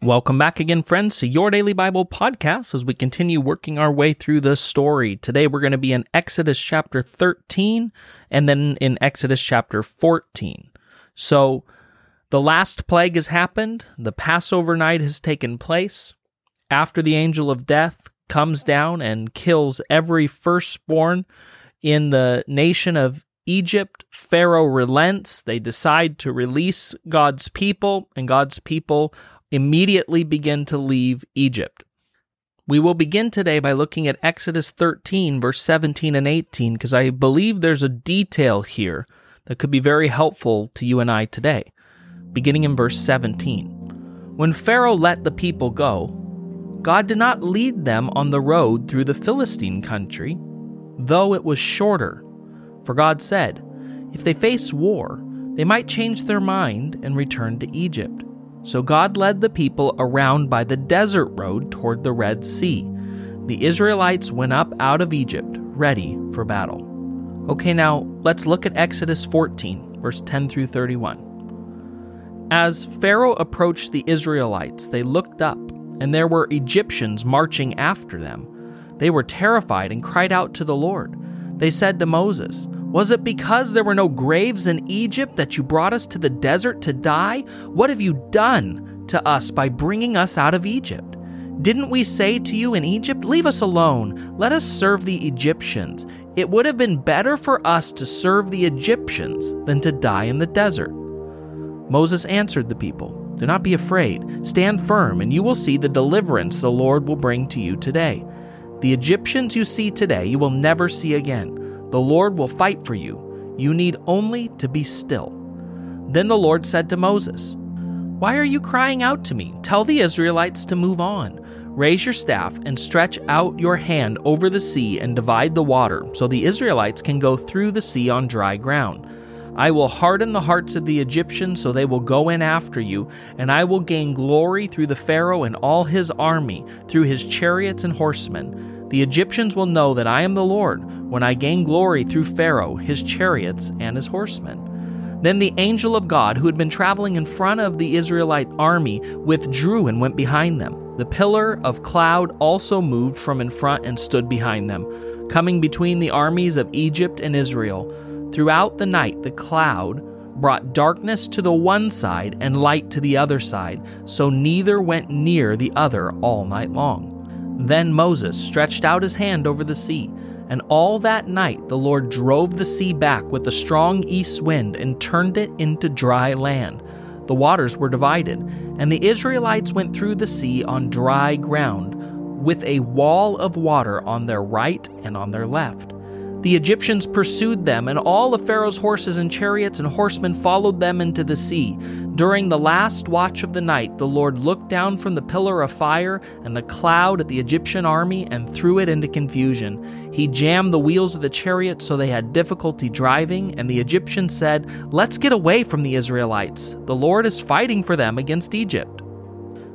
Welcome back again, friends, to your daily Bible podcast as we continue working our way through the story. Today we're going to be in Exodus chapter 13 and then in Exodus chapter 14. So the last plague has happened, the Passover night has taken place. After the angel of death comes down and kills every firstborn in the nation of Egypt, Pharaoh relents. They decide to release God's people, and God's people immediately begin to leave Egypt. We will begin today by looking at Exodus 13, verse 17 and 18, because I believe there's a detail here that could be very helpful to you and I today. Beginning in verse 17. When Pharaoh let the people go, God did not lead them on the road through the Philistine country, though it was shorter. For God said, If they face war, they might change their mind and return to Egypt. So God led the people around by the desert road toward the Red Sea. The Israelites went up out of Egypt, ready for battle. Okay, now let's look at Exodus 14, verse 10 through 31. As Pharaoh approached the Israelites, they looked up, and there were Egyptians marching after them. They were terrified and cried out to the Lord. They said to Moses, was it because there were no graves in Egypt that you brought us to the desert to die? What have you done to us by bringing us out of Egypt? Didn't we say to you in Egypt, Leave us alone, let us serve the Egyptians? It would have been better for us to serve the Egyptians than to die in the desert. Moses answered the people, Do not be afraid, stand firm, and you will see the deliverance the Lord will bring to you today. The Egyptians you see today, you will never see again. The Lord will fight for you. You need only to be still. Then the Lord said to Moses, Why are you crying out to me? Tell the Israelites to move on. Raise your staff and stretch out your hand over the sea and divide the water, so the Israelites can go through the sea on dry ground. I will harden the hearts of the Egyptians so they will go in after you, and I will gain glory through the Pharaoh and all his army, through his chariots and horsemen. The Egyptians will know that I am the Lord when I gain glory through Pharaoh, his chariots, and his horsemen. Then the angel of God, who had been traveling in front of the Israelite army, withdrew and went behind them. The pillar of cloud also moved from in front and stood behind them, coming between the armies of Egypt and Israel. Throughout the night, the cloud brought darkness to the one side and light to the other side, so neither went near the other all night long. Then Moses stretched out his hand over the sea, and all that night the Lord drove the sea back with a strong east wind and turned it into dry land. The waters were divided, and the Israelites went through the sea on dry ground, with a wall of water on their right and on their left. The Egyptians pursued them, and all of Pharaoh's horses and chariots and horsemen followed them into the sea. During the last watch of the night, the Lord looked down from the pillar of fire and the cloud at the Egyptian army and threw it into confusion. He jammed the wheels of the chariot so they had difficulty driving, and the Egyptians said, Let's get away from the Israelites. The Lord is fighting for them against Egypt.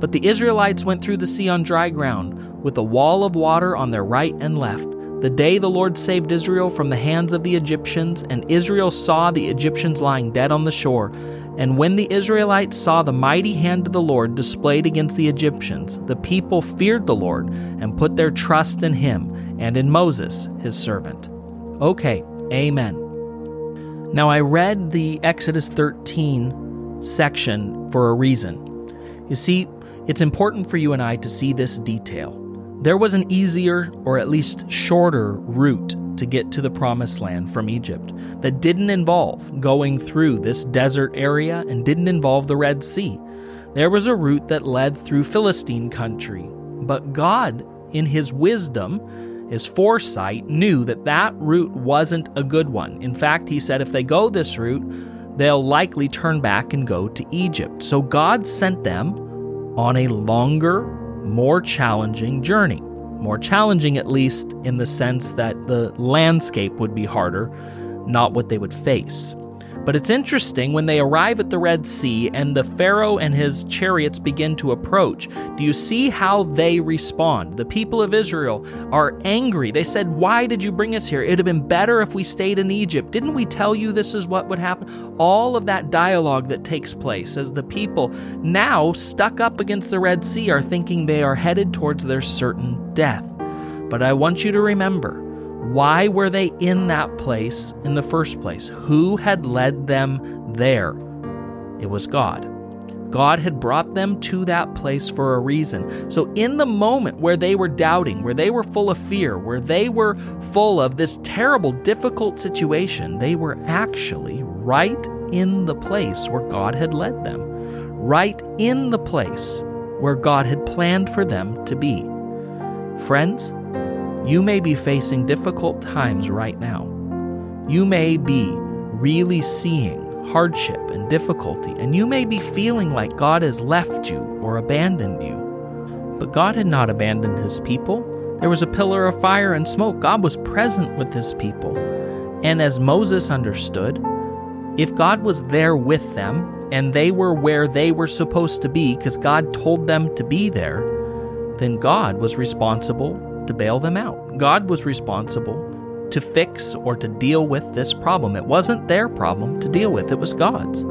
But the Israelites went through the sea on dry ground with a wall of water on their right and left. The day the Lord saved Israel from the hands of the Egyptians, and Israel saw the Egyptians lying dead on the shore. And when the Israelites saw the mighty hand of the Lord displayed against the Egyptians, the people feared the Lord and put their trust in him and in Moses, his servant. Okay, amen. Now I read the Exodus 13 section for a reason. You see, it's important for you and I to see this detail. There was an easier, or at least shorter, route to get to the Promised Land from Egypt that didn't involve going through this desert area and didn't involve the Red Sea. There was a route that led through Philistine country, but God, in His wisdom, his foresight, knew that that route wasn't a good one. In fact, He said if they go this route, they'll likely turn back and go to Egypt. So God sent them on a longer more challenging journey. More challenging, at least, in the sense that the landscape would be harder, not what they would face. But it's interesting when they arrive at the Red Sea and the Pharaoh and his chariots begin to approach. Do you see how they respond? The people of Israel are angry. They said, Why did you bring us here? It'd have been better if we stayed in Egypt. Didn't we tell you this is what would happen? All of that dialogue that takes place as the people, now stuck up against the Red Sea, are thinking they are headed towards their certain death. But I want you to remember why were they in that place in the first place? Who had led them there? It was God. God had brought them to that place for a reason. So, in the moment where they were doubting, where they were full of fear, where they were full of this terrible, difficult situation, they were actually right in the place where God had led them, right in the place where God had planned for them to be. Friends, you may be facing difficult times right now. You may be really seeing hardship and difficulty, and you may be feeling like God has left you or abandoned you. But God had not abandoned his people. There was a pillar of fire and smoke. God was present with his people. And as Moses understood, if God was there with them and they were where they were supposed to be because God told them to be there, then God was responsible to bail them out. God was responsible to fix or to deal with this problem. It wasn't their problem to deal with, it was God's.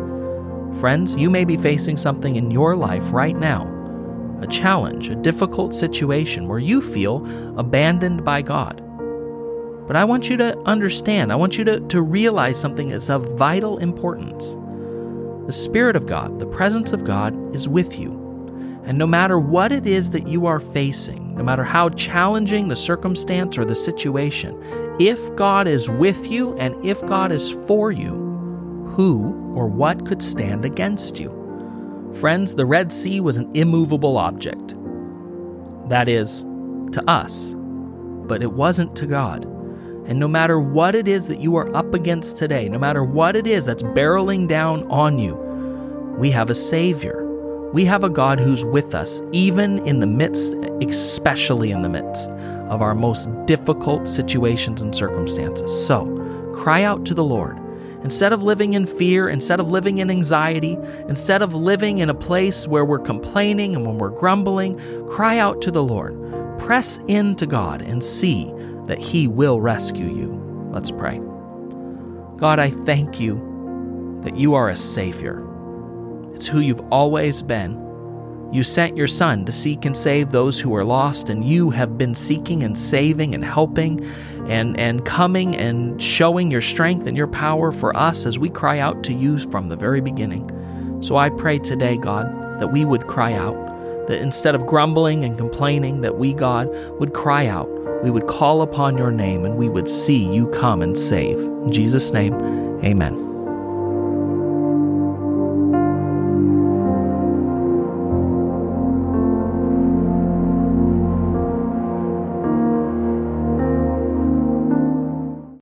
Friends, you may be facing something in your life right now a challenge, a difficult situation where you feel abandoned by God. But I want you to understand, I want you to, to realize something that's of vital importance. The Spirit of God, the presence of God, is with you. And no matter what it is that you are facing, no matter how challenging the circumstance or the situation, if God is with you and if God is for you, who or what could stand against you? Friends, the Red Sea was an immovable object. That is, to us, but it wasn't to God. And no matter what it is that you are up against today, no matter what it is that's barreling down on you, we have a Savior we have a God who's with us, even in the midst, especially in the midst of our most difficult situations and circumstances. So, cry out to the Lord. Instead of living in fear, instead of living in anxiety, instead of living in a place where we're complaining and when we're grumbling, cry out to the Lord. Press into God and see that He will rescue you. Let's pray. God, I thank you that you are a Savior. It's who you've always been. You sent your Son to seek and save those who are lost, and you have been seeking and saving and helping and, and coming and showing your strength and your power for us as we cry out to you from the very beginning. So I pray today, God, that we would cry out, that instead of grumbling and complaining, that we, God, would cry out. We would call upon your name and we would see you come and save. In Jesus' name, amen.